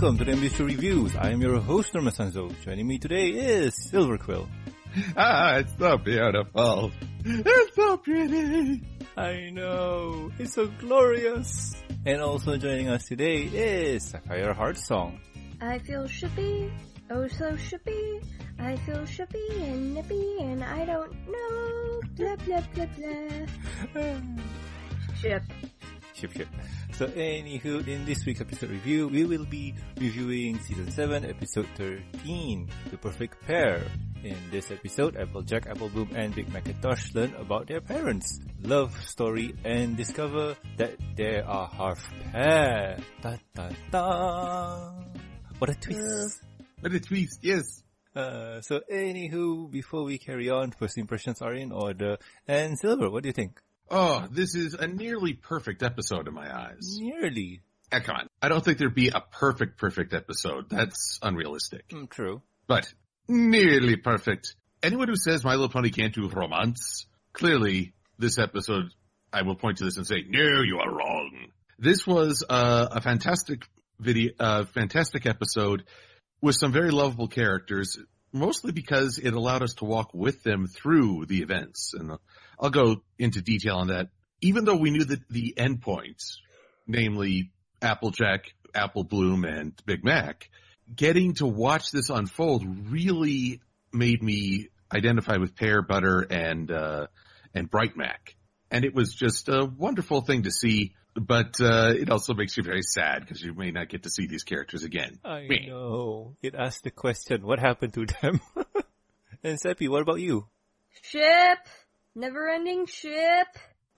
welcome to the MBS Reviews. I am your host, Norman Sanzo. Joining me today is Silver Quill. Ah, it's so beautiful. It's so pretty. I know, it's so glorious. And also joining us today is Sapphire Heart Song. I feel shippy, oh so shippy. I feel shippy and nippy and I don't know. Blah blah blah blah. Ship. Ship ship. So anywho, in this week's episode review, we will be reviewing season 7, episode 13, The Perfect Pear. In this episode, Applejack, Apple Bloom, and Big McIntosh learn about their parents' love story and discover that they are half pear. Da da da. What a twist! What a twist, yes. Uh, so anywho, before we carry on, first impressions are in order. And Silver, what do you think? Oh, this is a nearly perfect episode in my eyes. Nearly. Eh, come on. I don't think there'd be a perfect, perfect episode. That's unrealistic. Mm, true. But nearly perfect. Anyone who says My Little Pony can't do romance, clearly this episode, I will point to this and say, no, you are wrong. This was uh, a fantastic video, uh, fantastic episode with some very lovable characters, mostly because it allowed us to walk with them through the events. And I'll go into detail on that. Even though we knew that the endpoints, namely Applejack, Apple Bloom, and Big Mac, getting to watch this unfold really made me identify with Pear Butter and uh, and Bright Mac, and it was just a wonderful thing to see. But uh, it also makes you very sad because you may not get to see these characters again. I Meh. know. It asks the question, what happened to them? and Seppi, what about you? Ship. Never ending ship.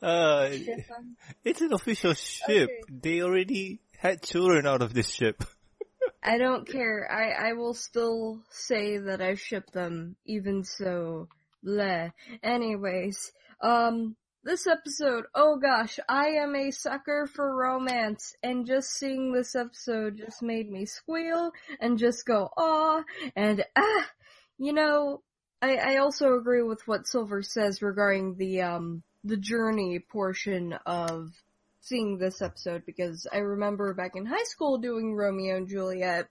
Uh, Ship on- it's an official ship. Okay. They already had children out of this ship. I don't care. I, I will still say that I ship them, even so. Bleh. Anyways, um, this episode, oh gosh, I am a sucker for romance, and just seeing this episode just made me squeal and just go, aw, and ah, you know, I, I also agree with what Silver says regarding the, um, the journey portion of seeing this episode because I remember back in high school doing Romeo and Juliet,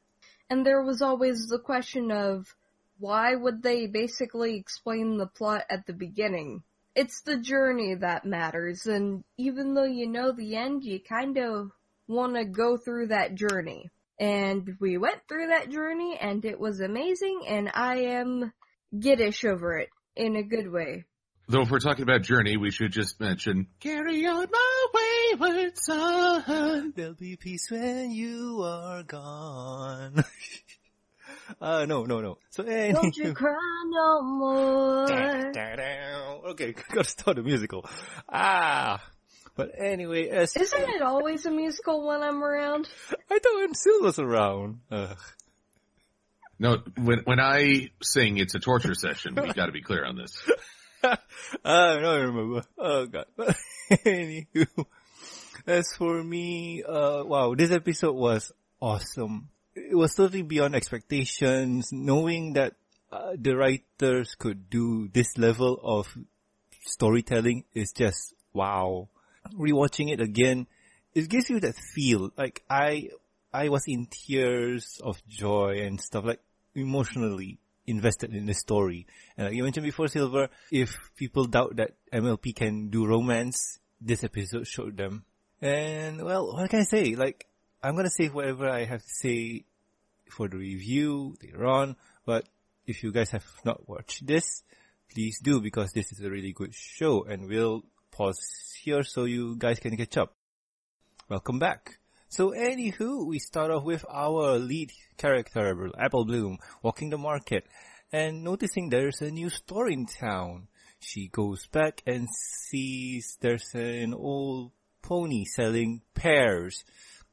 and there was always the question of why would they basically explain the plot at the beginning? It's the journey that matters, and even though you know the end, you kind of want to go through that journey. And we went through that journey, and it was amazing, and I am giddish over it in a good way. Though if we're talking about Journey, we should just mention Carry on my wayward son. There'll be peace when you are gone. uh, no, no, no. So hey Don't you cry no more. Okay, gotta start the musical. Ah! But anyway, as Isn't it always a musical when I'm around? I thought when Silver's around. Ugh. No, when when I sing, it's a torture session. We got to be clear on this. I don't remember. Oh god. Anywho, as for me, uh, wow, this episode was awesome. It was totally beyond expectations, knowing that uh, the writers could do this level of storytelling is just wow. Rewatching it again, it gives you that feel. Like I, I was in tears of joy and stuff like emotionally invested in the story. And like you mentioned before, Silver, if people doubt that MLP can do romance, this episode showed them. And well, what can I say? Like, I'm gonna save whatever I have to say for the review later on, but if you guys have not watched this, please do because this is a really good show and we'll pause here so you guys can catch up. Welcome back. So anywho, we start off with our lead character, Apple Bloom, walking the market and noticing there's a new store in town. She goes back and sees there's an old pony selling pears.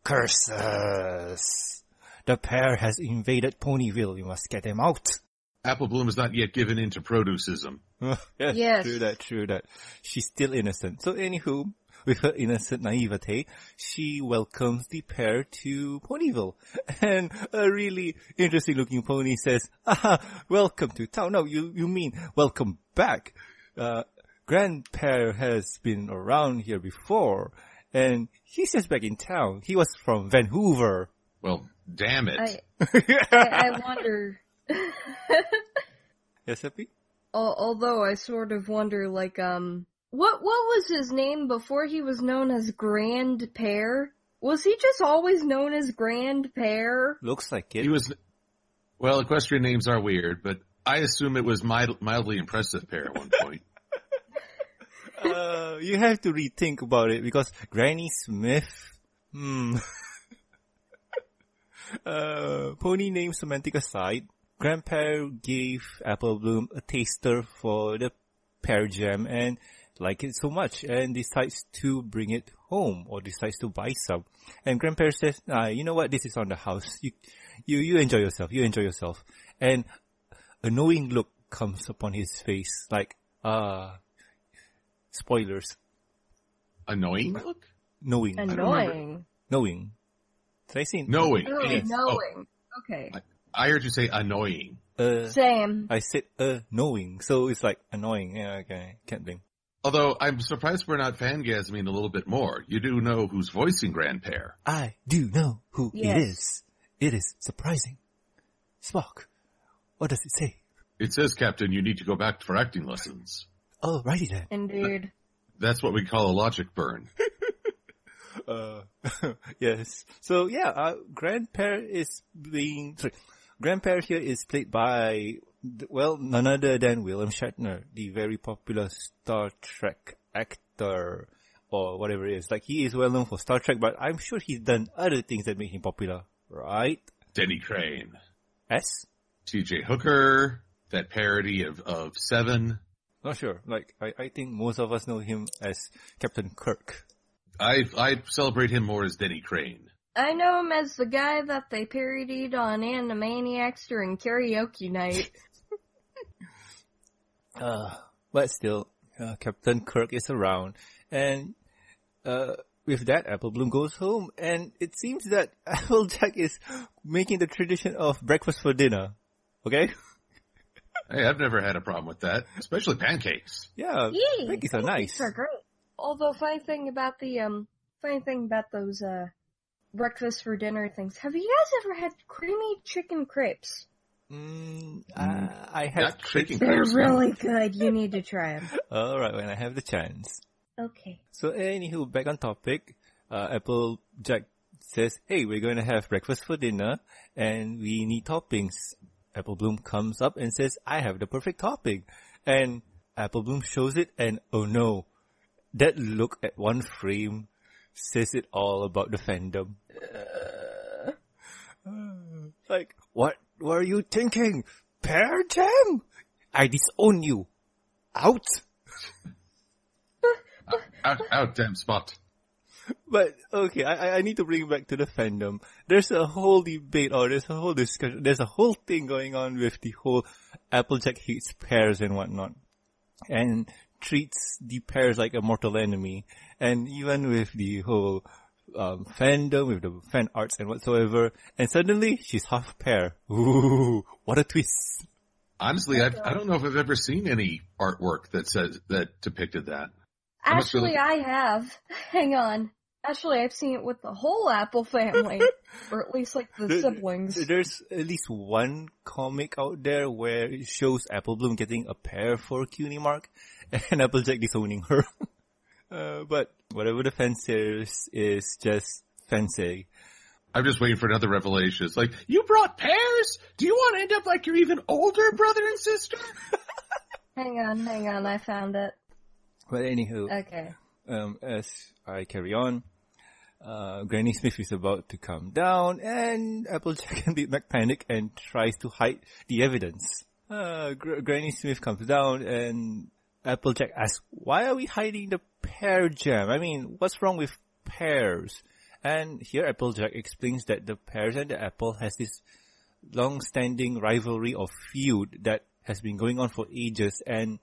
Curses! The pair has invaded Ponyville. You must get them out. Apple Bloom is not yet given into producism. yes, Yes. true that, true that. She's still innocent. So anywho, with her innocent naivete, she welcomes the pair to Ponyville. And a really interesting looking pony says, ah, welcome to town. No, you, you mean welcome back. Uh, grandpa has been around here before and he's just back in town. He was from Vanhoover. Well, Damn it. I, I, I wonder. yes, Happy? Although I sort of wonder, like, um, what what was his name before he was known as Grand Pear? Was he just always known as Grand Pear? Looks like it. He was, well, equestrian names are weird, but I assume it was mild, mildly impressive pair at one point. uh, you have to rethink about it because Granny Smith, hmm. uh, pony name semantic aside, Grandpa gave Apple Bloom a taster for the pear jam and liked it so much and decides to bring it home or decides to buy some. And Grandpa says, nah, you know what? This is on the house. You, you, you enjoy yourself. You enjoy yourself. And a knowing look comes upon his face like, ah, spoilers. Annoying look? Knowing. Annoying. Knowing. Did I say? Knowing. Oh, Yes. knowing. Okay. I heard you say annoying. Uh, Same. I said, uh, knowing. So it's like annoying. Yeah, okay. Can't blame. Although I'm surprised we're not fangasming a little bit more. You do know who's voicing Grand Pear. I do know who Yes. it is. It is surprising. Spock. What does it say? It says, Captain, you need to go back for acting lessons. Alrighty then. Indeed. That's what we call a logic burn. Uh, yes. So yeah, uh, Grandpa is being, sorry, Grandpa here is played by, well, none other than William Shatner, the very popular Star Trek actor, or whatever it is. Like, he is well known for Star Trek, but I'm sure he's done other things that make him popular, right? Denny Crane. S? TJ Hooker. That parody of, of Seven. Not sure. Like, I, I think most of us know him as Captain Kirk. I, I celebrate him more as Denny Crane. I know him as the guy that they parodied on Animaniacs during karaoke night. Uh, but still, uh, Captain Kirk is around, and uh, with that, Apple Bloom goes home, and it seems that Applejack is making the tradition of breakfast for dinner. Okay? Hey, I've never had a problem with that, especially pancakes. Yeah, Yee! pancakes are nice. are great. Although funny thing about the um funny thing about those uh breakfast for dinner things. Have you guys ever had creamy chicken crepes? Mm, uh, I have. Not chicken They're really good. You need to try them. All right, when I have the chance. Okay. So anywho, back on topic, uh, Applejack says, hey, we're going to have breakfast for dinner and we need toppings. Apple Bloom comes up and says, I have the perfect topping. And Apple Bloom shows it and oh no, that look at one frame says it all about the fandom. Uh, like, what were you thinking? Pear jam? I disown you. Out! Uh, out, out, damn spot. But okay, I I- I need to bring it back to the fandom. There's a whole debate or there's a whole discussion. There's a whole thing going on with the whole Applejack hates pears and whatnot, and treats the pears like a mortal enemy. And even with the whole um, fandom, with the fan arts and whatsoever, and suddenly she's half pear. Ooh, what a twist! Honestly, I, I don't know if I've ever seen any artwork that says that depicted that. I Actually, looking- I have. Hang on. Actually, I've seen it with the whole Apple family, or at least like the There- siblings. There's at least one comic out there where it shows Apple Bloom getting a pear for Cutie Mark and Applejack disowning her. uh, but whatever the fan says is just fancy. I'm just waiting for another revelation. It's like, you brought pears? Do you want to end up like your even older brother and sister? Hang on, hang on, I found it. But anywho, Okay. um, as I carry on, uh, Granny Smith is about to come down and Applejack and Big Mac panic and tries to hide the evidence. Uh, Gr- Granny Smith comes down and Applejack asks, why are we hiding the pear jam? I mean, what's wrong with pears? And here Applejack explains that the pears and the apple has this long-standing rivalry or feud that has been going on for ages and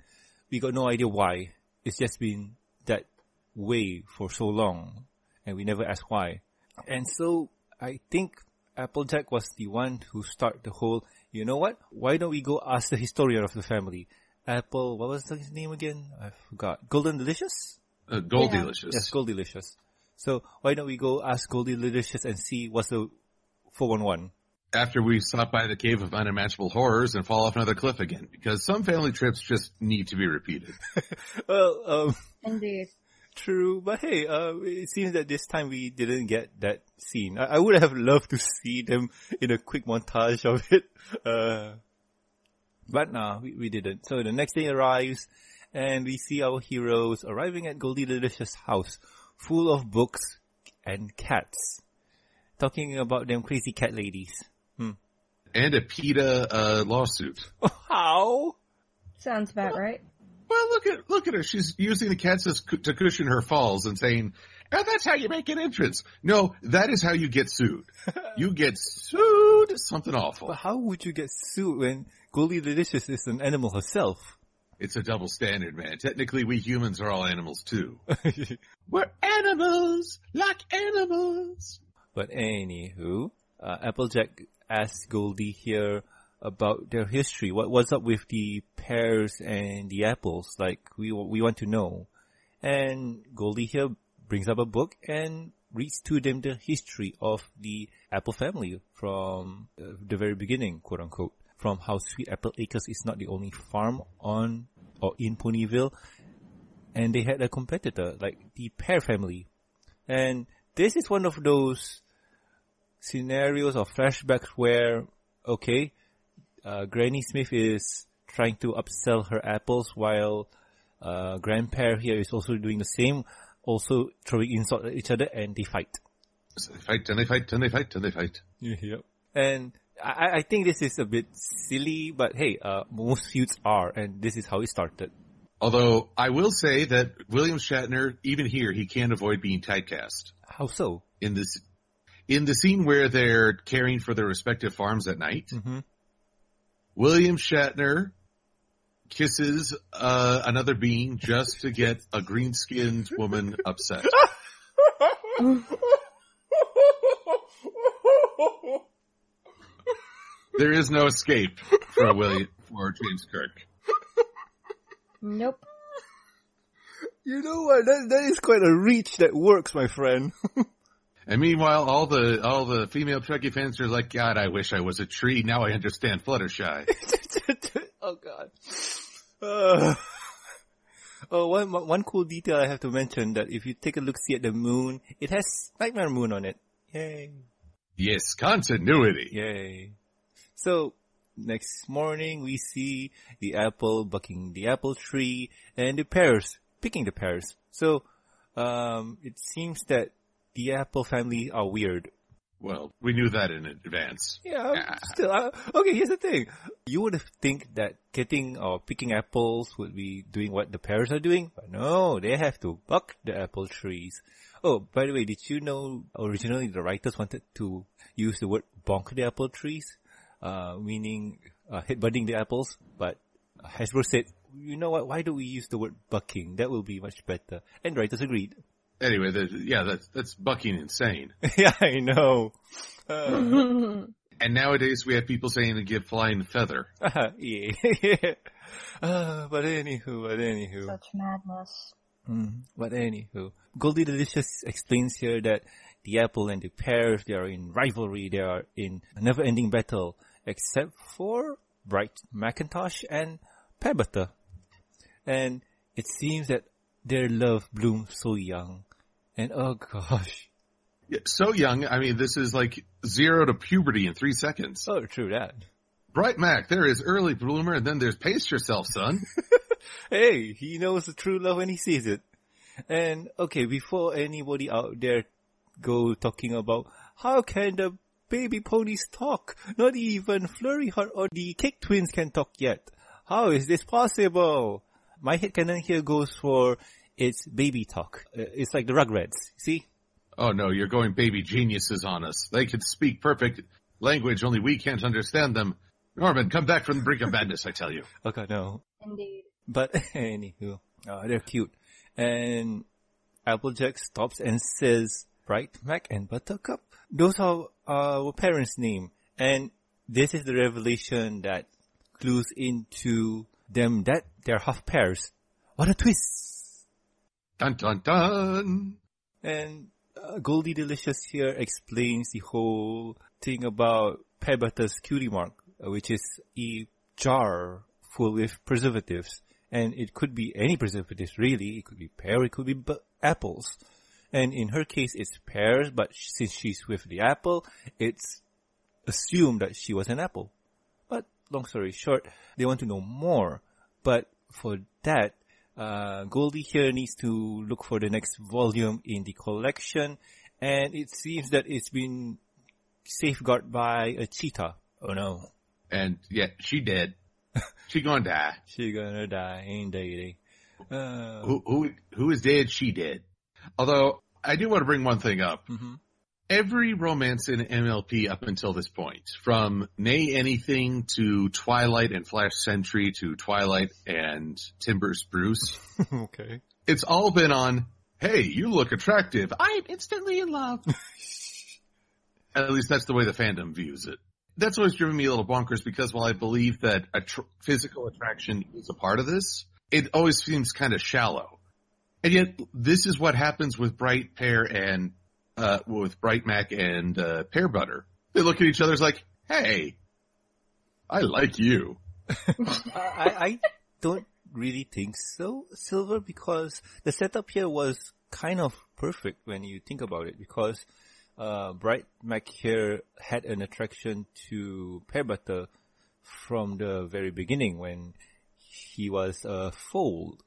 we got no idea why. It's just been that way for so long and we never asked why. And so I think Applejack was the one who started the whole, you know what? Why don't we go ask the historian of the family? Apple, what was his name again? I forgot. Golden Delicious? Uh, Gold Yeah. Delicious. Yes, Goldilicious. So why don't we go ask Goldilicious and see what's the 411. After we stop by the cave of unimaginable horrors and fall off another cliff again, because some family trips just need to be repeated. Well, um, Indeed. true, but hey, uh, it seems that this time we didn't get that scene. I, I would have loved to see them in a quick montage of it. Uh, but nah, we, we didn't. So the next day arrives and we see our heroes arriving at Goldie Delicious house full of books and cats. Talking about them crazy cat ladies. and a PETA uh, lawsuit. How? Sounds about right. Well, look at look at her. She's using the cats as, to cushion her falls and saying, "Oh, that's how you make an entrance." No, that is how you get sued. you get sued. Something awful. But how would you get sued when Goldie Delicious is an animal herself? It's a double standard, man. Technically, we humans are all animals too. We're animals, like animals. But anywho, uh, Applejack asks Goldie here about their history. What what's up with the pears and the apples? Like we we want to know. And Goldie here brings up a book and reads to them the history of the apple family from uh, the very beginning, quote unquote. From how Sweet Apple Acres is not the only farm on or in Ponyville, and they had a competitor like the Pear family. And this is one of those scenarios or flashbacks where, okay, uh, Granny Smith is trying to upsell her apples while uh, Grandpa here is also doing the same, also throwing insults at each other and they fight. So they fight and they fight and they fight and they fight. Yep. And I, I think this is a bit silly, but hey, uh, most suits are, and this is how it started. Although I will say that William Shatner, even here, he can't avoid being typecast. How so? in this in the scene where they're caring for their respective farms at night, hmm William Shatner kisses uh, another being just to get a green-skinned woman upset. There is no escape for William for James Kirk. Nope. You know what? That, that is quite a reach that works, my friend. And meanwhile, all the all the female Trekkie fans are like, "God, I wish I was a tree. Now I understand Fluttershy." oh god. Uh, oh, one, one cool detail I have to mention that if you take a look see at the moon, it has Nightmare Moon on it. Yay. yes, continuity. Yay. So, next morning we see the apple bucking the apple tree and the pears picking the pears. So, um, it seems that the apple family are weird. Well, we knew that in advance. Yeah, Yeah. still, uh, okay, here's the thing. You would think that getting or picking apples would be doing what the pears are doing, but no, they have to buck the apple trees. Oh, by the way, did you know originally the writers wanted to use the word bonk the apple trees, uh, meaning uh, headbutting the apples, but Hasbro said, you know what, why do we use the word bucking? That will be much better. And writers agreed. Anyway, the, yeah, that's that's bucking insane. yeah, I know. Uh, And nowadays we have people saying to give flying feather. yeah. uh, but anywho, but anywho. Such madness. Mm, but anywho, Goldie Delicious explains here that the apple and the pear, they are in rivalry, they are in a never-ending battle, except for Bright McIntosh and Pear Butter. And it seems that their love blooms so young. And oh gosh. Yeah, so young. I mean, this is like zero to puberty in three seconds. Oh, true that. Bright Mac, there is early bloomer, and then there's pace yourself, son. hey, he knows the true love when he sees it. And okay, before anybody out there go talking about how can the baby ponies talk? Not even Flurry Heart or the Cake Twins can talk yet. How is this possible? My head headcanon here goes for it's baby talk. Uh, It's like the Rugrats. See? oh no, you're going baby geniuses on us. They can speak perfect language, only we can't understand them. Norman, come back from the brink of madness, I tell you. Okay, no. Indeed. But anywho, uh, they're cute. And Applejack stops and says, Bright Mac and Buttercup. Those are our parents' name. And this is the revelation that clues into them that they're half pairs. What a twist! Dun dun dun. And uh, Goldie Delicious here explains the whole thing about butter's cutie mark, uh, which is a jar full with preservatives. And it could be any preservatives really. It could be pear, it could be bu- apples. And in her case, it's pears, but since she's with the apple, it's assumed that she was an apple. But long story short, they want to know more. But for that, uh, Goldie here needs to look for the next volume in the collection, and it seems that it's been safeguarded by a cheetah. Oh no. And yeah, she dead. she gonna die. She gonna die, ain't they? Uh, Who, who, who is dead? She dead. Although, I do want to bring one thing up. mhm. Every romance in MLP up until this point, from Nay Anything to Twilight and Flash Sentry to Twilight and Timber Spruce, okay. it's all been on, hey, you look attractive. I am instantly in love. At least that's the way the fandom views it. That's always driven me a little bonkers because while I believe that a tr- physical attraction is a part of this, it always seems kind of shallow. And yet, this is what happens with Bright Pear and, uh, with Bright Mac and, uh, Pear Butter. They look at each other as like, hey, I like you. I, I don't really think so, Silver, because the setup here was kind of perfect when you think about it, because uh, Bright Mac here had an attraction to Pear Butter from the very beginning when he was a foal,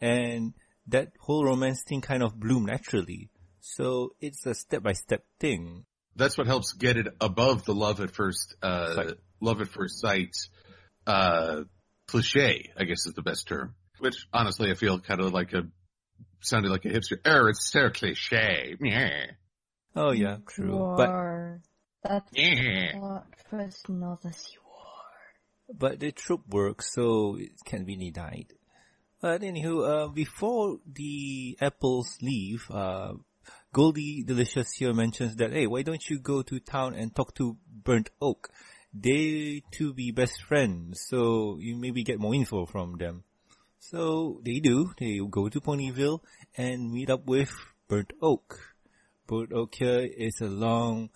and that whole romance thing kind of bloomed naturally. So it's a step-by-step thing. that's what helps get it above the love at first uh Sight. love at first sight uh cliche i guess is the best term which honestly i feel kind of like a sounded like a hipster er it's so cliche yeah Oh yeah, true. But War. That's yeah what first notice you are. but the troop works, so it can be denied. But anywho, uh, before the apples leave, uh, Goldie Delicious here mentions that, hey, why don't you go to town and talk to Burnt Oak? They two be best friends, so you maybe get more info from them. So they do. They go to Ponyville and meet up with Burnt Oak. Burnt Oak here is a long,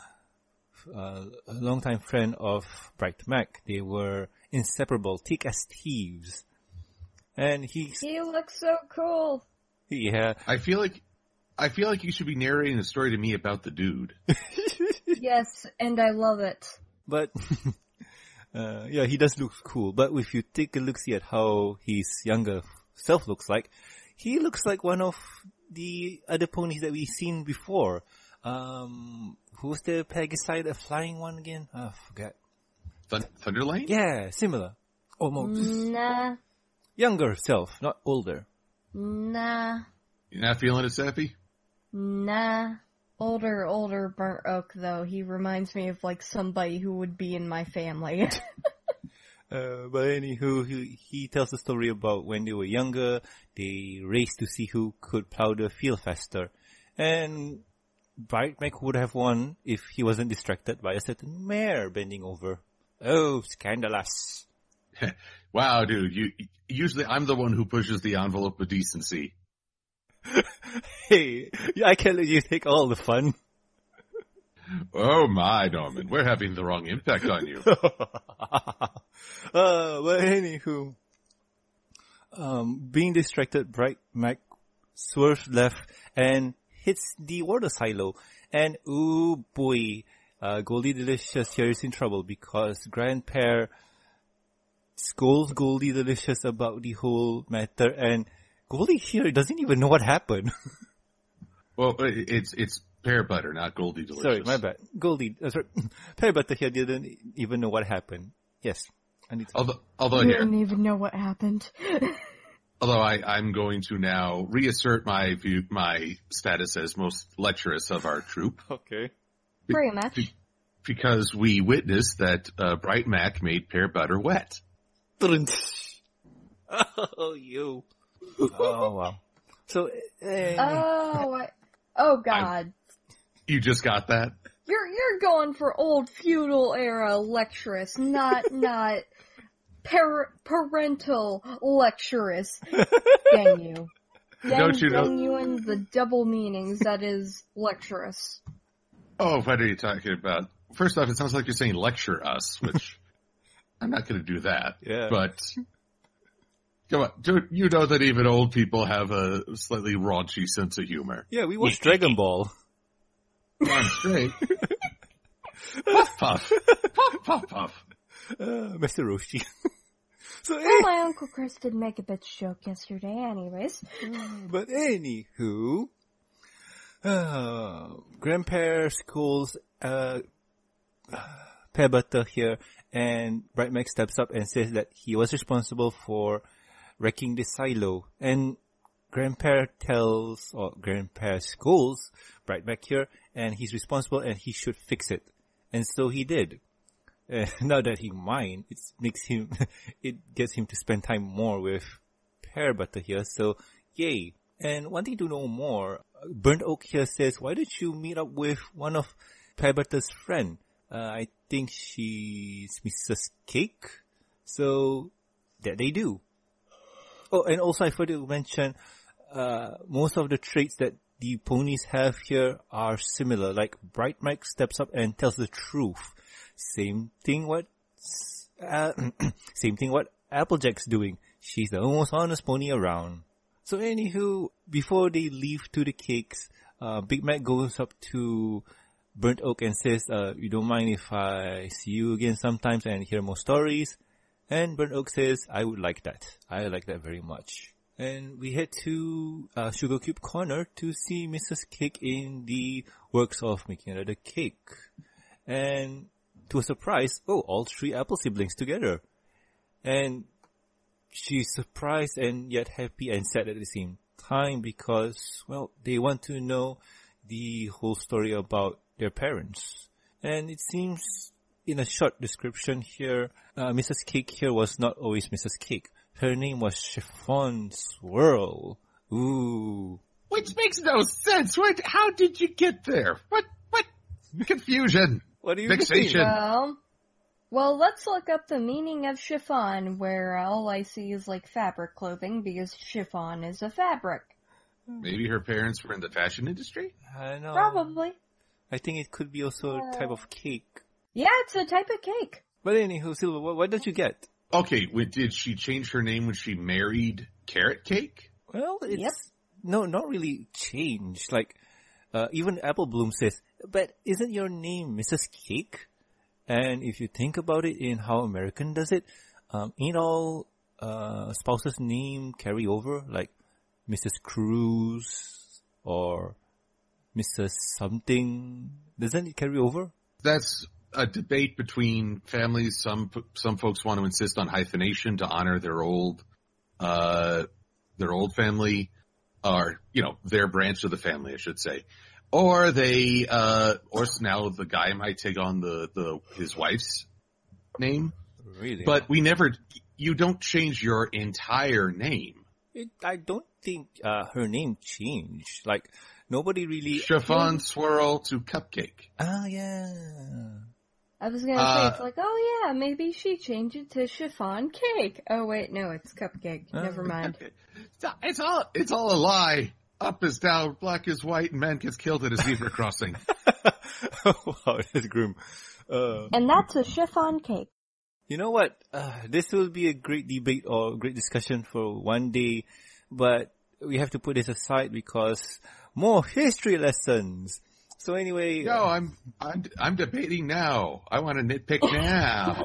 uh, a longtime friend of Bright Mac. They were inseparable, thick as thieves. And he He looks so cool. yeah, i feel like i feel like you should be narrating a story to me about the dude yes, and I love it. but, uh, yeah, he does look cool. But if you take a look see at how his younger self looks like, he looks like one of the other ponies that we've seen before. Um, who's the Pegaside, the flying one again? Oh, I forget. Thun- thunderlane Yeah, similar. Almost. Nah, Younger self, not older. nah, you're not feeling it sappy nah. Older, older burnt oak though. He reminds me of like somebody who would be in my family. Uh, but anywho, he, he tells a story about when they were younger, they raced to see who could plow the field faster. And Bright Mac would have won if he wasn't distracted by a certain mare bending over. Oh, scandalous. wow dude you usually i'm the one who pushes the envelope of decency Hey, I can't let you take all the fun. oh my norman we're having the wrong impact on you uh, but anywho, um, being distracted, Bright Mac swerves left and hits the water silo. And ooh boy, uh, Goldie Delicious here is in trouble because Grandpa scolds Goldie Delicious about the whole matter and Goldie here doesn't even know what happened. well it's it's pear butter not goldie delicious sorry, my bad. Goldie, uh, sorry, pear Butter here didn't even know what happened. Yes, I need to. although although I here didn't even know what happened. Although I, I'm going to now reassert my view, my status as most lecherous of our troop, Okay. Pretty much. because we witnessed that uh, Bright Mac made pear butter wet. oh, you. Oh, wow. So, eh, Oh, I, oh god. You just got that? You're you're going for old feudal era lecturess, not not par- parental lecturess. Dang you. Dang, Don't you know- dang you in the double meanings that is lecturess. Oh, what are you talking about? first off, it sounds like you're saying lecture us, which I'm not going to do that. Yeah. But come on, dude, you know that even old people have a slightly raunchy sense of humor. Yeah, we watched Dragon Ball. I'm straight. puff puff, puff puff puff. Uh, Mr. Roshi. so, Well, eh, my Uncle Chris did make a bitch joke yesterday anyways. but anywho, uh, grandpa schools, uh, Pebata here, and Bright Mac steps up and says that he was responsible for wrecking the silo. And Grandpa tells, or Grandpa scolds right back here, and he's responsible and he should fix it. And so he did. Uh, now that he mind, it makes him, it gets him to spend time more with Pear Butter here, so yay. And wanting to know more, Burnt Oak here says, why don't you meet up with one of Pear Butter's friend? Uh, I think she's Mrs. Cake. So, that they do. Oh, and also I forgot to mention, uh, most of the traits that the ponies have here are similar. Like Bright Mike steps up and tells the truth. Same thing what, uh, same thing what Applejack's doing. She's the most honest pony around. So anywho, before they leave to the cakes, uh, Big Mac goes up to Burnt Oak and says, uh, you don't mind if I see you again sometimes and hear more stories? And Burnt Oak says, I would like that. I like that very much. And we head to uh, Sugar Cube Corner to see Mrs. Cake in the works of making another cake. And to a surprise, oh, all three Apple siblings together. And she's surprised and yet happy and sad at the same time because, well, they want to know the whole story about their parents. And it seems in a short description here, uh, Mrs. Cake here was not always Mrs. Cake. Her name was Chiffon Swirl. Ooh. Which makes no sense. What? How did you get there? What? What? Confusion. What do you Fixation. mean? Well, well, let's look up the meaning of chiffon, where all I see is like fabric clothing because chiffon is a fabric. Maybe her parents were in the fashion industry. I know. Probably. I think it could be also a type of cake. Yeah, it's a type of cake. But anywho, Silver, what, what don't you get? Okay, wait, did she change her name when she married Carrot Cake? Well, it's Yep. no, not really changed. Like, uh, even Apple Bloom says, but isn't your name Mrs. Cake? And if you think about it in how American does it, um, ain't all, uh, spouse's name carry over? Like, Mrs. Cruz or Mrs. something? Doesn't it carry over? That's a debate between families. Some some folks want to insist on hyphenation to honor their old, uh, their old family, or you know their branch of the family, I should say. Or they, uh, or now the guy might take on the the his wife's name, Really? but we never. You don't change your entire name. it, I don't think, uh, her name changed. Like, nobody really, Chiffon swirl to cupcake. ah, yeah. I was gonna Uh, say, it's like, oh yeah, maybe she changed it to chiffon cake. Oh wait, no, it's cupcake. Oh. Never mind. It's- It's all it's all a lie. Up is down, black is white, and man gets killed at a zebra crossing. wow, that's grim. Uh, And that's a chiffon cake. you know what? Uh, this will be a great debate or great discussion for one day, but we have to put this aside because more history lessons. So anyway, No, I'm I'm I'm debating now. I want to nitpick now.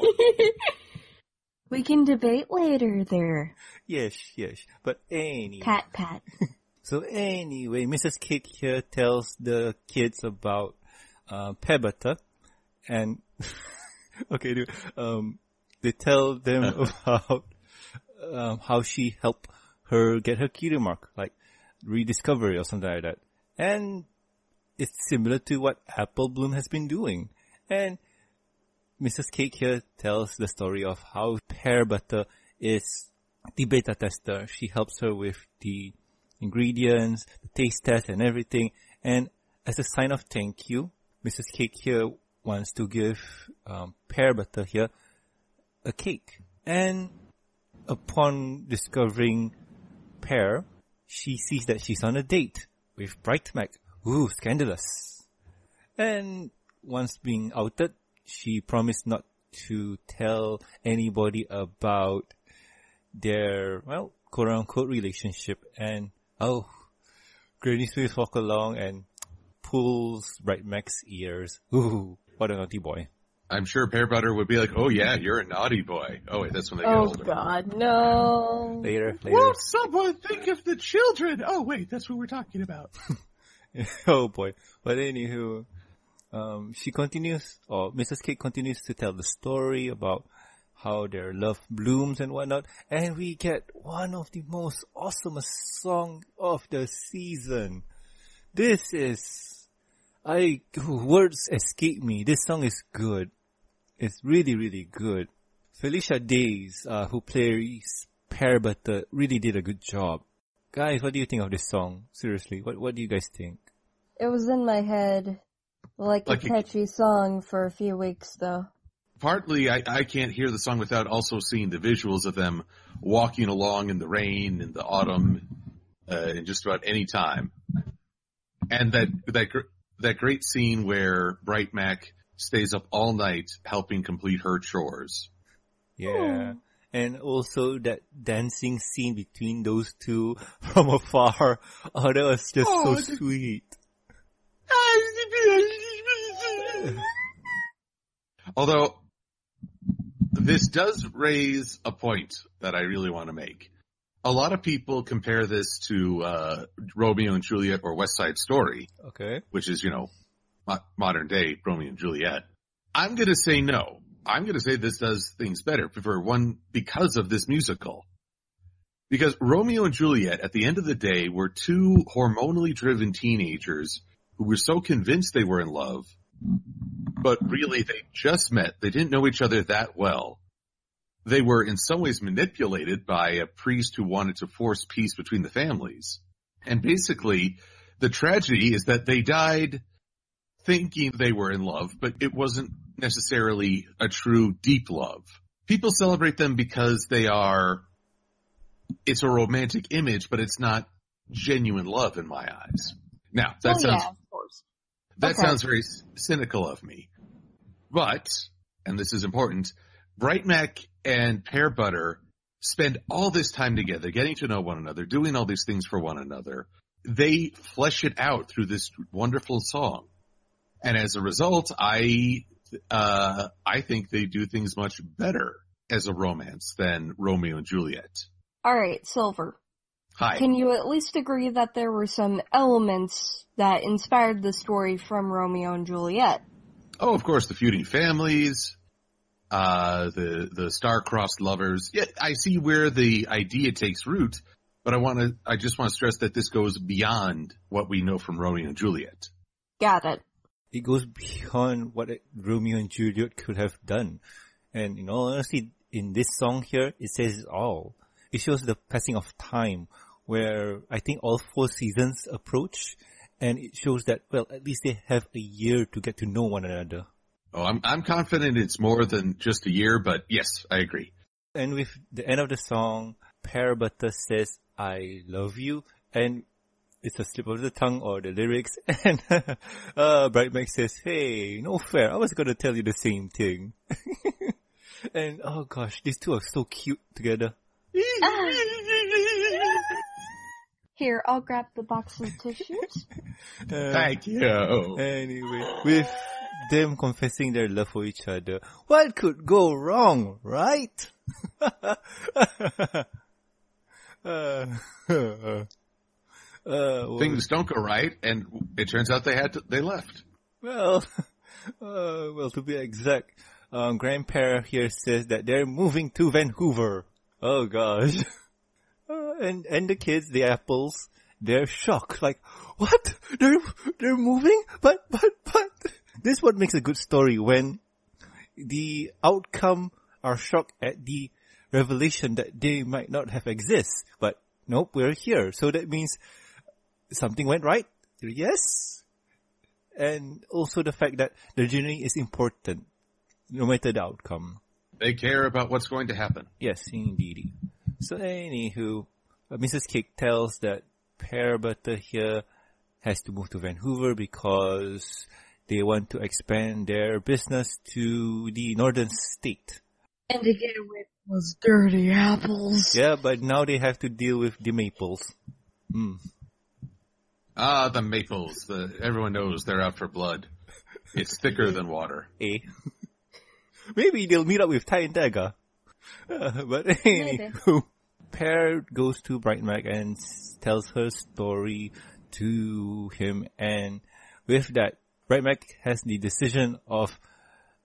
We can debate later there. yes, yes. But anyway, Pat pat. so anyway, Mrs. Cake here tells the kids about uh, Pebata, and okay, dude, um, they tell them about um, how she helped her get her cutie mark, like rediscovery or something like that, and it's similar to what Apple Bloom has been doing, and Mrs. Cake here tells the story of how Pear Butter is the beta tester. She helps her with the ingredients, the taste test and everything. And as a sign of thank you, Mrs. Cake here wants to give um, Pear Butter here a cake. And upon discovering Pear, she sees that she's on a date with Bright Mac. Ooh, scandalous. And once being outed, she promised not to tell anybody about their, well, quote unquote relationship and, oh, Granny Smith walk along and pulls Bright Mac's ears. Ooh, what a naughty boy. I'm sure Pear Butter would be like, "Oh yeah, you're a naughty boy." Oh wait, that's when they get Oh older. Oh god, no. Later, later. Won't someone think of the children? Oh wait, that's what we're talking about. oh boy. But anywho, um, she continues, or Mrs. Kate continues to tell the story about how their love blooms and whatnot, and we get one of the most awesomest song of the season. This is, I, words escape me. This song is good. It's really, really good. Felicia Days, uh, who plays Butter, really did a good job. Guys, what do you think of this song? Seriously, what, what do you guys think? It was in my head like, Like a a- catchy song for a few weeks though. Partly, I, I can't hear the song without also seeing the visuals of them walking along in the rain in the autumn, uh, in just about any time, and that that gr- that great scene where Bright Mac stays up all night helping complete her chores. Yeah. And also that dancing scene between those two from afar. Oh, that was just Oh, so sweet. Although this does raise a point that I really want to make. A lot of people compare this to uh, Romeo and Juliet or West Side Story, Okay. which is you know mo- modern day Romeo and Juliet. I'm going to say no. I'm going to say this does things better for one because of this musical. Because Romeo and Juliet, at the end of the day, were two hormonally driven teenagers who were so convinced they were in love, but really they just met. They didn't know each other that well. They were in some ways manipulated by a priest who wanted to force peace between the families. And basically, the tragedy is that they died thinking they were in love, but it wasn't necessarily a true deep love. People celebrate them because they are, it's a romantic image, but it's not genuine love in my eyes. Now, that oh sounds yeah, that Okay. sounds very cynical of me. But, and this is important, Bright Mac and Pear Butter spend all this time together, getting to know one another, doing all these things for one another. They flesh it out through this wonderful song. And as a result, I, uh, I think they do things much better as a romance than Romeo and Juliet. Alright, Silver. Hi. Can you at least agree that there were some elements that inspired the story from Romeo and Juliet? Oh, of course, the feuding families, uh, the the star-crossed lovers. Yeah, I see where the idea takes root, but I want to. I just want to stress that this goes beyond what we know from Romeo and Juliet. Got it. It goes beyond what Romeo and Juliet could have done. And in all honesty, in this song here, it says it all. It shows the passing of time where I think all four seasons approach and it shows that, well, at least they have a year to get to know one another. Oh, I'm I'm confident it's more than just a year, but yes, I agree. And with the end of the song, Pear says, I love you. And it's a slip of the tongue or the lyrics. And uh, Bright Mac says, hey, no fair. I was going to tell you the same thing. and oh gosh, these two are so cute together. Here, I'll grab the box of tissues. Uh, Thank you. Anyway, with them confessing their love for each other, what could go wrong, right? uh, uh, Things don't go right, and it turns out they had to, they left. well, uh, well, to be exact, um, grandpa here says that they're moving to Vanhoover. Oh gosh. Uh, and, and the kids, the apples, they're shocked. Like, what? They're, they're moving? But, but, but, this is what makes a good story when the outcome are shocked at the revelation that they might not have exist. But nope, we're here. So that means something went right. Yes. And also the fact that the journey is important, no matter the outcome. They care about what's going to happen. Yes, indeed. So anywho, uh, Mrs. Cake tells that Pear Butter here has to move to Vanhoover because they want to expand their business to the northern state. And to get away from those dirty apples. Yeah, but now they have to deal with the maples. Hmm. Ah, the maples. The, everyone knows they're out for blood. It's thicker than water. Eh? Maybe they'll meet up with Ty and Dagger. Uh, but anywho, Pear goes to Bright Mac and tells her story to him and with that, Bright Mac has the decision of,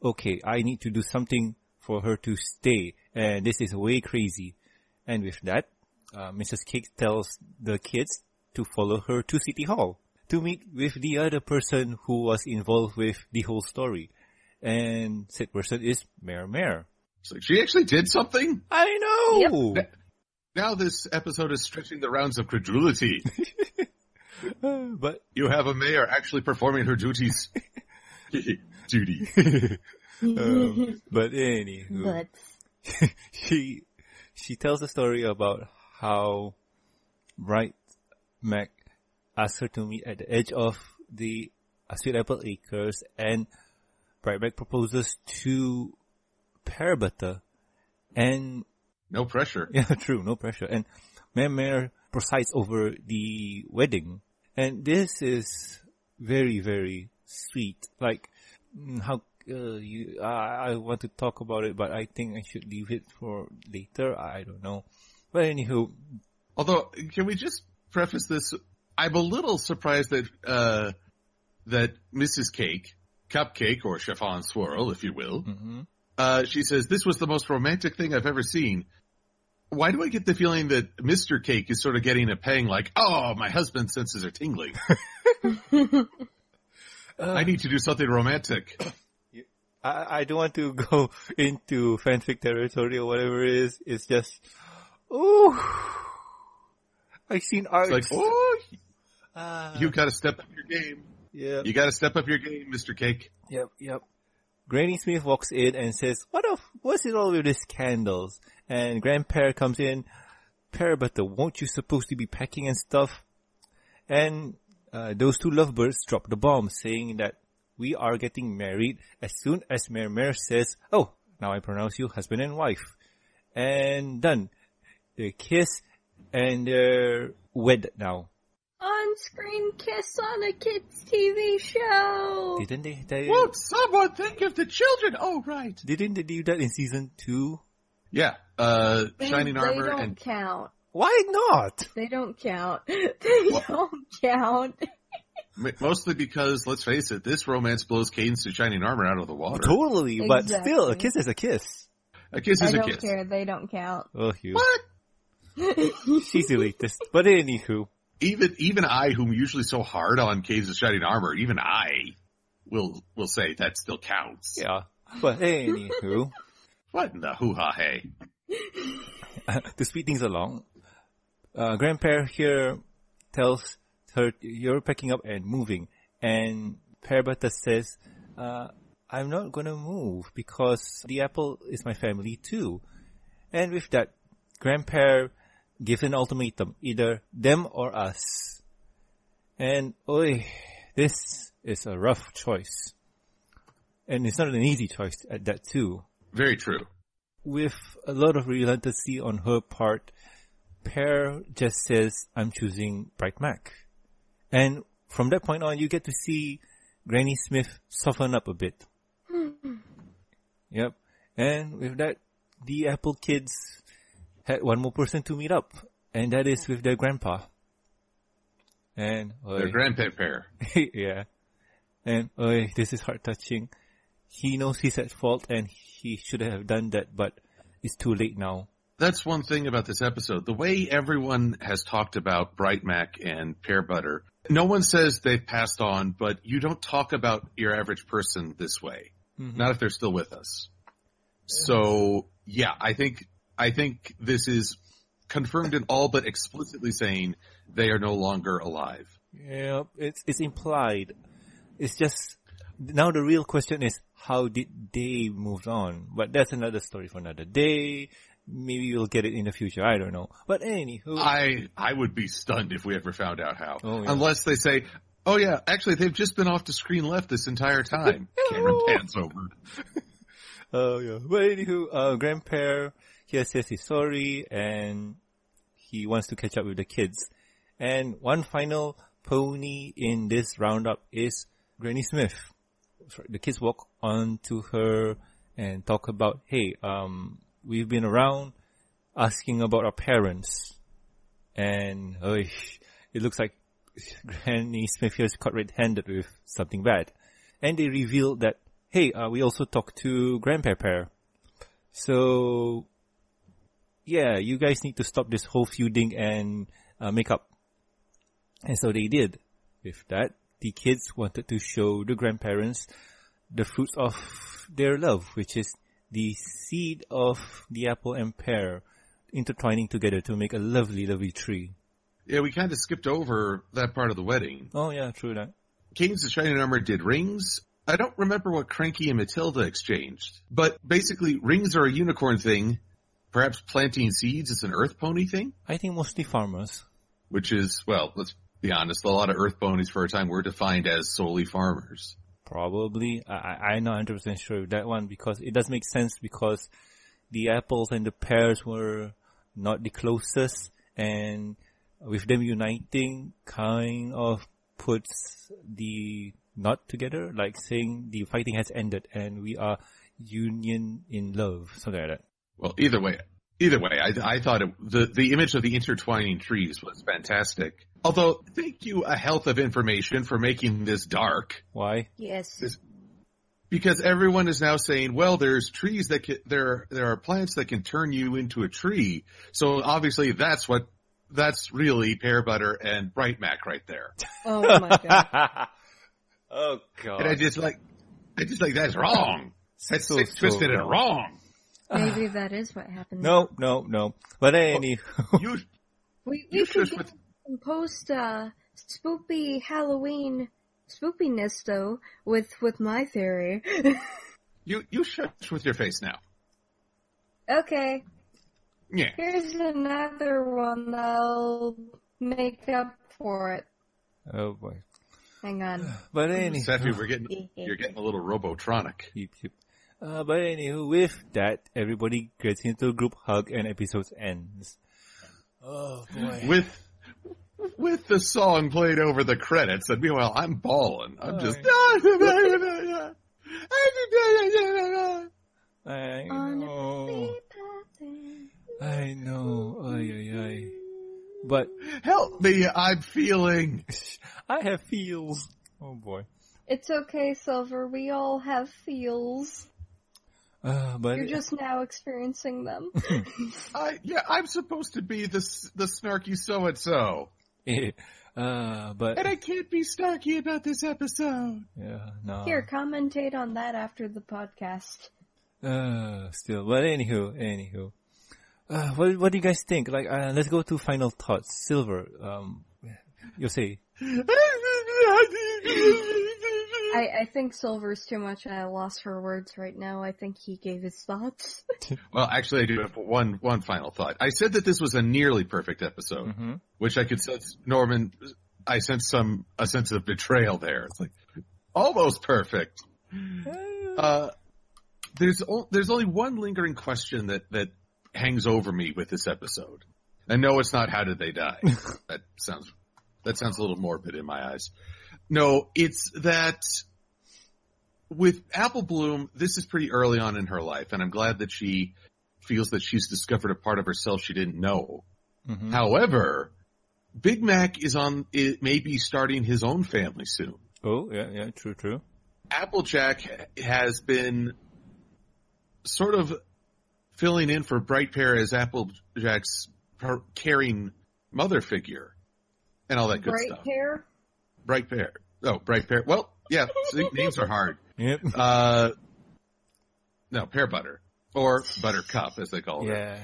okay, I need to do something for her to stay and this is way crazy. And with that, uh, Mrs. Cake tells the kids to follow her to City Hall to meet with the other person who was involved with the whole story. And said person is Mayor Mare. It's like, she actually did something? I know! Now this episode is stretching the rounds of credulity. but You have a mayor actually performing her duties. Duty. um, but anywho, But she she tells a story about how Bright Mac asked her to meet at the edge of the Sweet Apple Acres, and Bright Mac proposes to Butter, and No pressure. yeah, true, no pressure, and Mayor presides over the wedding, and this is very very sweet. Like mm, how uh, you, I, I want to talk about it, but I think I should leave it for later. I don't know. But anywho, Although, can we just preface this? I'm a little surprised that, uh, that Mrs. Cake, Cupcake or Chiffon Swirl, if you will, mhm. uh, she says, this was the most romantic thing I've ever seen. Why do I get the feeling that Mr. Cake is sort of getting a pang like, oh, my husband's senses are tingling. I need to do something romantic. I, I don't want to go into fanfic territory or whatever it is. It's just, ooh, I've seen art. It's like, oh, Ah, you gotta step up your game. yeah. You gotta step up your game, Mr. Cake. Yep, yep. Granny Smith walks in and says, what of, what's it all with these candles? And Grandpa comes in, Pear Butter, won't you supposed to be packing and stuff? And, uh, those two lovebirds drop the bomb saying that we are getting married as soon as Mayor Mare says, oh, now I pronounce you husband and wife. And done. They kiss and they're wed now. on-screen kiss on a kids TV show. Didn't they, they Won't someone think of the children? Oh, right. didn't they do that in season two? Yeah, uh, They- Shining they Armor don't and count. Why not? They don't count. They What? don't count. Mostly because, let's face it, this romance blows Cadance to Shining Armor out of the water. Totally, but still, a kiss is a kiss. A kiss I is a kiss. I don't kiss. care. They don't count. Oh, you. What? She's elitist. But anywho, Even even I, whom usually so hard on Cadance of Shining Armor, even I will will say that still counts. yeah. But anywho, What in the hoo ha hey? to speed things along, uh, Grandpa here tells her, you're packing up and moving. And Pear Butter says, uh, I'm not gonna move because the apple is my family too. And with that, Grandpa gives an ultimatum, either them or us. And, oi, this is a rough choice. And it's not an easy choice at that too Very true. with a lot of relentlessly on her part, Pear just says, I'm choosing Bright Mac. And from that point on, you get to see Granny Smith soften up a bit. Hmm. Yep. And with that, the Apple kids had one more person to meet up, and that is with their grandpa. And, Their oi, grandpet pair. yeah. And, oi, this is heart touching. He knows he's at fault and he should have done that, but it's too late now. That's one thing about this episode. The way everyone has talked about Bright Mac and Pear Butter, no one says they've passed on, but you don't talk about your average person this way. Mhm. Not if they're still with us. So yeah, I think, I think this is confirmed in all but explicitly saying they are no longer alive. Yeah, it's it's implied. It's just now the real question is how did they move on? But that's another story for another day. Maybe we'll get it in the future. I don't know. But anywho, I, I would be stunned if we ever found out how. Oh, yeah. Unless they say, Oh yeah, actually they've just been off to screen left this entire time. Camera pans over. Oh yeah. But anywho, uh, grandpa here says he's sorry and he wants to catch up with the kids. And one final pony in this roundup is Granny Smith. The kids walk on to her and talk about, hey, um, we've been around asking about our parents. And, oh, it looks like Granny Smith here is caught red-handed with something bad. And they reveal that, hey, uh, we also talked to Grandpapa. So, yeah, you guys need to stop this whole feuding and uh, make up. And so they did. With that, the kids wanted to show the grandparents the fruits of their love, which is the seed of the apple and pear intertwining together to make a lovely, lovely tree. Yeah, we kind of skipped over that part of the wedding. Oh yeah, true that. Cadance the Shining Armor did rings. I don't remember what Cranky and Matilda exchanged, but basically rings are a unicorn thing. Perhaps planting seeds is an earth pony thing, I think mostly farmers. which is, well, let's be honest, a lot of earth ponies for a time were defined as solely farmers. Probably. I, I'm not 100% sure of that one because it does make sense because the apples and the pears were not the closest and with them uniting kind of puts the knot together, like saying the fighting has ended and we are union in love, something like that. Well, either way, either way, I, I thought it, the, the image of the intertwining trees was fantastic. Although, thank you, a health of information for making this dark. Why? Yes. This- Because everyone is now saying, well, there's trees that can, there, there are plants that can turn you into a tree. So obviously that's what, that's really pear butter and bright mac right there. Oh my god. oh god. And I just like, I just like, that's wrong. That's So- so twisted and wrong. Maybe that is what happened. No, no, no. But anywho, You, We, we could get with- some post uh spoopy Halloween spoopiness though with with my theory. you, you shush with your face now. okay, Yeah. here's another one that'll make up for it. oh boy. Hang on. But anyway, Seffi, we're getting, you're getting a little robotronic. Yep, yep. Uh, but anywho, with that, everybody gets into a group hug and episode ends. Oh boy. with with the song played over the credits, and meanwhile I'm bawling. I'm just. I On a know. happy path. I know. Ay, ay, ay. But Help me! I'm feeling. I have feels. Oh boy. It's okay, Silver. We all have feels. Uh, but You're just now experiencing them. I yeah, I'm supposed to be the the snarky so and so, uh, but and I can't be snarky about this episode. yeah, no. Here, commentate on that after the podcast. Uh, still, but anywho, anywho. Uh, what, what do you guys think? Like, uh, let's go to final thoughts. Silver, um, you say. I, I think Silver's too much and I lost her words right now. I think he gave his thoughts. Well, actually, I do have one one final thought. I said that this was a nearly perfect episode, Mm-hmm. which I could sense. Norman, I sense some a sense of betrayal there. It's like almost perfect. Uh, there's o- there's only one lingering question that that hangs over me with this episode. And no, it's not how did they die. that sounds that sounds a little morbid in my eyes. No, it's that with Apple Bloom, this is pretty early on in her life, and I'm glad that she feels that she's discovered a part of herself she didn't know. Mhm. However, Big Mac is on it may be starting his own family soon. Oh, yeah, yeah, true, true. Applejack has been sort of filling in for Bright Pear as Applejack's caring mother figure and all that good Bright stuff. hair? Bright Pear. Oh, Bright Pear. Well, yeah, see, names are hard. Yep. Uh, no, Pear Butter. Or Buttercup, as they call her. Yeah.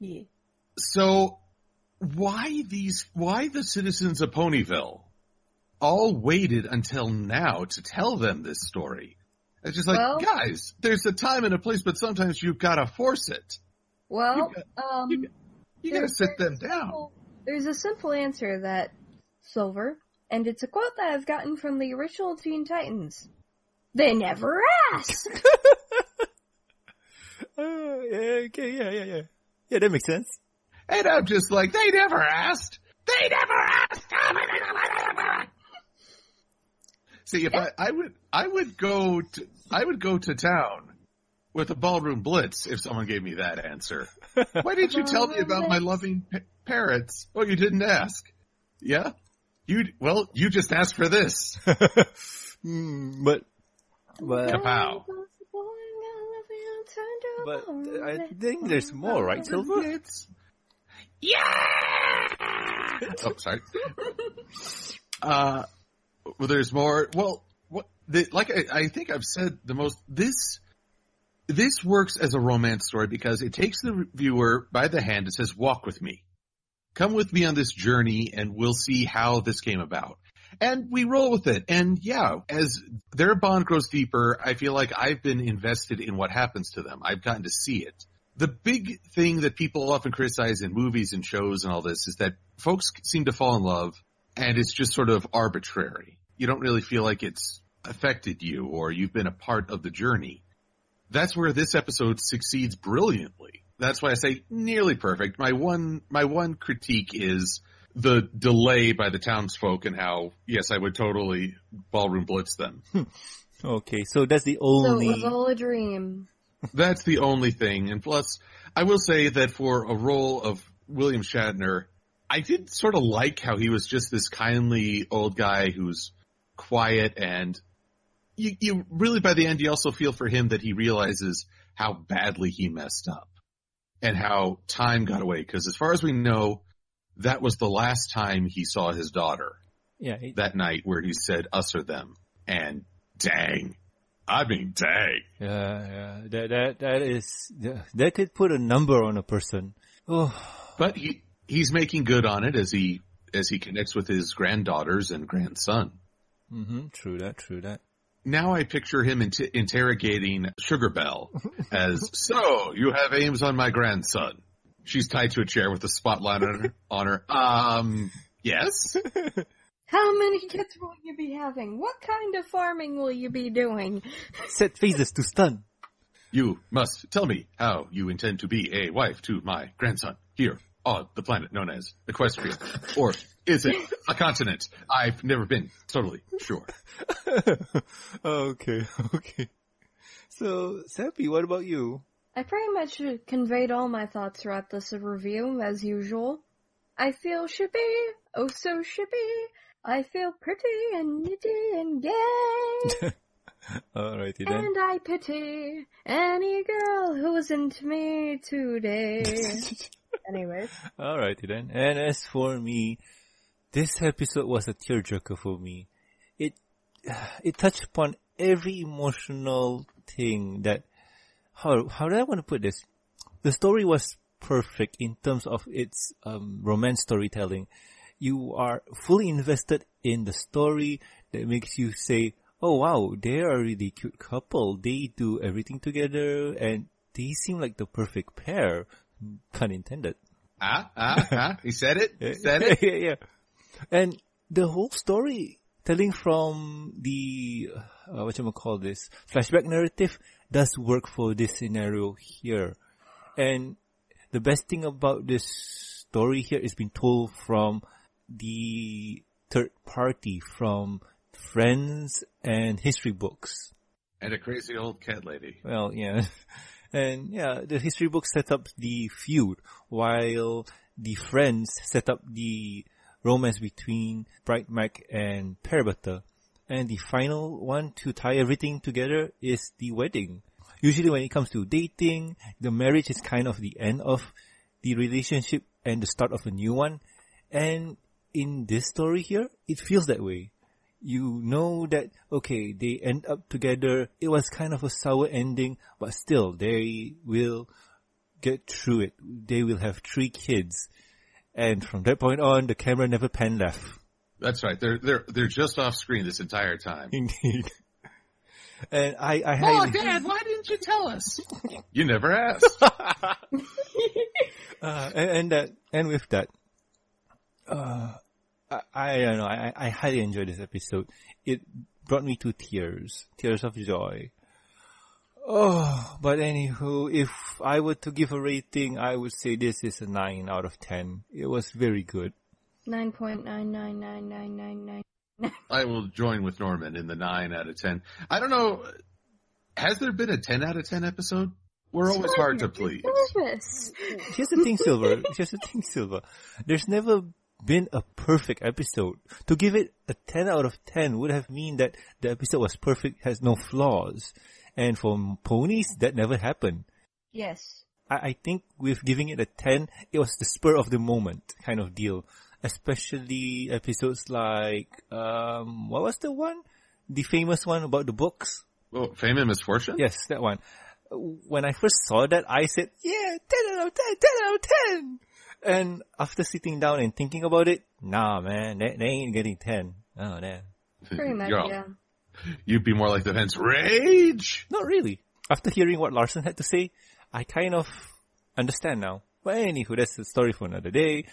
Yeah. So, why these, why the citizens of Ponyville all waited until now to tell them this story? It's just like, Well- guys, there's a time and a place, but sometimes you've gotta force it. Well, You um, you You gotta sit them down. simple- There's a simple answer that Silver and it's a quote that I've gotten from the original Teen Titans. They never asked. Uh, yeah, okay, yeah, yeah, yeah. Yeah, that makes sense. And I'm just like, they never asked. They never asked. See, if I, I would, I would go to, I would go to town with a ballroom blitz if someone gave me that answer. Why didn't you tell me about my loving pa- parrots? Oh, you didn't ask. Yeah? You, well, you just asked for this. Hmm, but, but, Kapow. but uh, I think there's more, right, Silver? It's, yeah! oh, sorry. Uh, well, there's more. Well, what, the, like I, I think I've said the most, this, this works as a romance story because it takes the viewer by the hand and says, walk with me. Come with me on this journey and we'll see how this came about. And we roll with it. And yeah, as their bond grows deeper, I feel like I've been invested in what happens to them. I've gotten to see it. The big thing that people often criticize in movies and shows and all this is that folks seem to fall in love and it's just sort of arbitrary. You don't really feel like it's affected you or you've been a part of the journey. That's where this episode succeeds brilliantly. That's why I say nearly perfect. My one, my one critique is the delay by the townsfolk and how, yes, I would totally ballroom blitz them. Okay, so that's the only. So it was all a dream. That's the only thing. And plus, I will say that for a role of William Shatner, I did sort of like how he was just this kindly old guy who's quiet and you, you really by the end you also feel for him that he realizes how badly he messed up and how time got away. Cause as far as we know, that was the last time he saw his daughter yeah, it- that night where he said us or them. And dang. I mean, dang. yeah, yeah. That that that is that could put a number on a person. Oh, But he he's making good on it as he as he connects with his granddaughters and grandson. Mm-hmm. true that, true that. Now I picture him int- interrogating Sugar Belle as, so you have aims on my grandson. She's tied to a chair with a spotlight on her. On her. Um, yes. How many kids will you be having? What kind of farming will you be doing? Set phases to stun. You must tell me how you intend to be a wife to my grandson here on the planet known as Equestria. Or is it a continent? I've never been totally sure. okay, okay. So, Sappy, what about you? I pretty much conveyed all my thoughts throughout this review, as usual. I feel shippy, oh so shippy. I feel pretty and nitty and gay. Alrighty then. and I pity any girl who isn't me today. Anyways, Alrighty then. And as for me, this episode was a tearjerker for me. It it touched upon every emotional thing that how how do I want to put this? The story was perfect in terms of its um, romance storytelling. You are fully invested in the story that makes you say, "Oh wow, they are a really cute couple. They do everything together, and they seem like the perfect pair." Pun intended. Ah, ah, ah. He said it. He said it. yeah, yeah. And the whole story telling from the uh, what you call this flashback narrative does work for this scenario here. And the best thing about this story here is being told from the third party, from friends and history books. And a crazy old cat lady. Well, yeah. And yeah, the history book set up the feud while the friends set up the romance between Bright Mac and Pear Butter. And the final one to tie everything together is the wedding. Usually when it comes to dating, the marriage is kind of the end of the relationship and the start of a new one. And in this story here, it feels that way you know that okay they end up together it was kind of a sour ending but still they will get through it they will have three kids and from that point on the camera never pan left That's right. They're they're they're just off screen this entire time. indeed and i i had- Oh, highly, Dad, why didn't you tell us? You never asked. uh, and, and that and with that uh I, I don't know. I, I highly enjoyed this episode. It brought me to tears, tears of joy. Oh, but anywho, if I were to give a rating, I would say this is a 9 out of 10. It was very good. 9.9999999. I will join with Norman in the 9 out of 10. I don't know, has there been a 10 out of 10 episode? We're always hard to please. Service. Here's the thing, Silver. Here's the thing, Silver. There's never been a perfect episode. To give it a 10 out of 10 would have mean that the episode was perfect, has no flaws. And for ponies, that never happened. Yes. I, I think with giving it a 10, it was the spur of the moment kind of deal. Especially episodes like, um, what was the one? The famous one about the books? Oh, Fame and Misfortune? Yes, that one. When I first saw that, I said, yeah, 10 out of 10, 10 out of 10! And after sitting down and thinking about it, nah man, they, they ain't getting 10. Oh, damn. Pretty much, You're yeah. You'd be more like the fence. Rage! Not really. After hearing what Larson had to say, I kind of understand now. But anywho, that's the story for another day.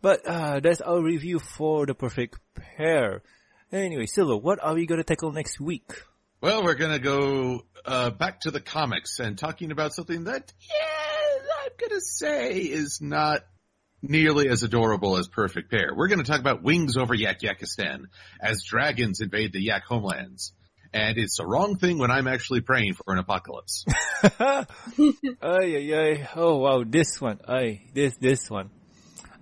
But uh, that's our review for the Perfect Pear. Anyway, Silver, what are we gonna tackle next week? Well, we're gonna go, uh, back to the comics and talking about something that, yeah, I'm gonna say is not nearly as adorable as Perfect Pear. We're gonna talk about Wings over Yakyakistan as dragons invade the Yak homelands. And it's the wrong thing when I'm actually praying for an apocalypse. ay, ay, ay. Oh wow, this one. Ay, this, this one.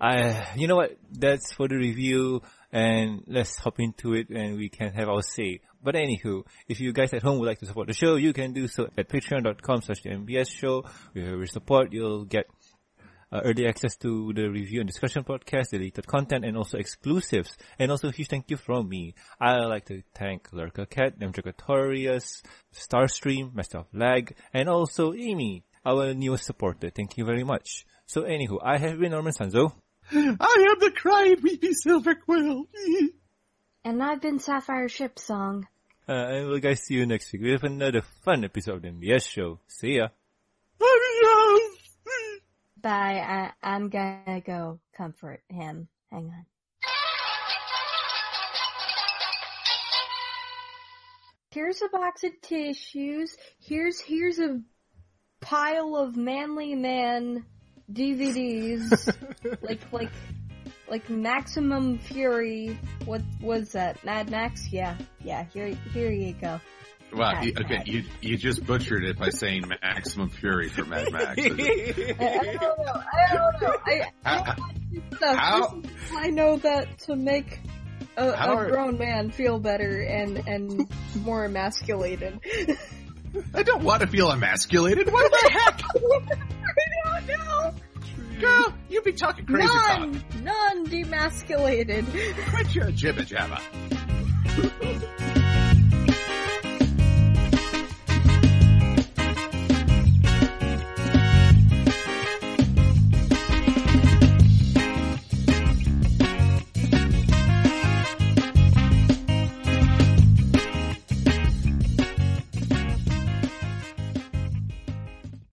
I, you know what? That's for the review and let's hop into it and we can have our say. But anywho, if you guys at home would like to support the show, you can do so at patreon.com slash the MBS show. With your support, you'll get uh, early access to the review and discussion podcast, deleted content, and also exclusives. And also a huge thank you from me. I'd like to thank Lurka Cat, Nemdragatorius, Starstream, Master of Lag, and also Amy, our newest supporter. Thank you very much. So anywho, I have been Norman Sanzo. I am the crying weepy silver quill. And I've been Sapphire Ship Song. Uh, and we'll guys see you next week with another fun episode of the MBS show. See ya. Bye. I, I'm gonna go comfort him. Hang on. Here's a box of tissues. Here's here's a pile of Manly Man DVDs. like like like Maximum Fury. What was that? Mad Max? Yeah, yeah. Here here you go. Wow, you, Mad okay, Max. you, you just butchered it by saying Maximum Fury for Mad Max. I, I don't know. I don't know. I, I don't watch. How- I know that to make a, How a are- grown man feel better and and more emasculated. I don't want to feel emasculated. What the heck? I don't know. Girl, you be talking crazy talk. None, none demasculated. Quit your jibba jabba.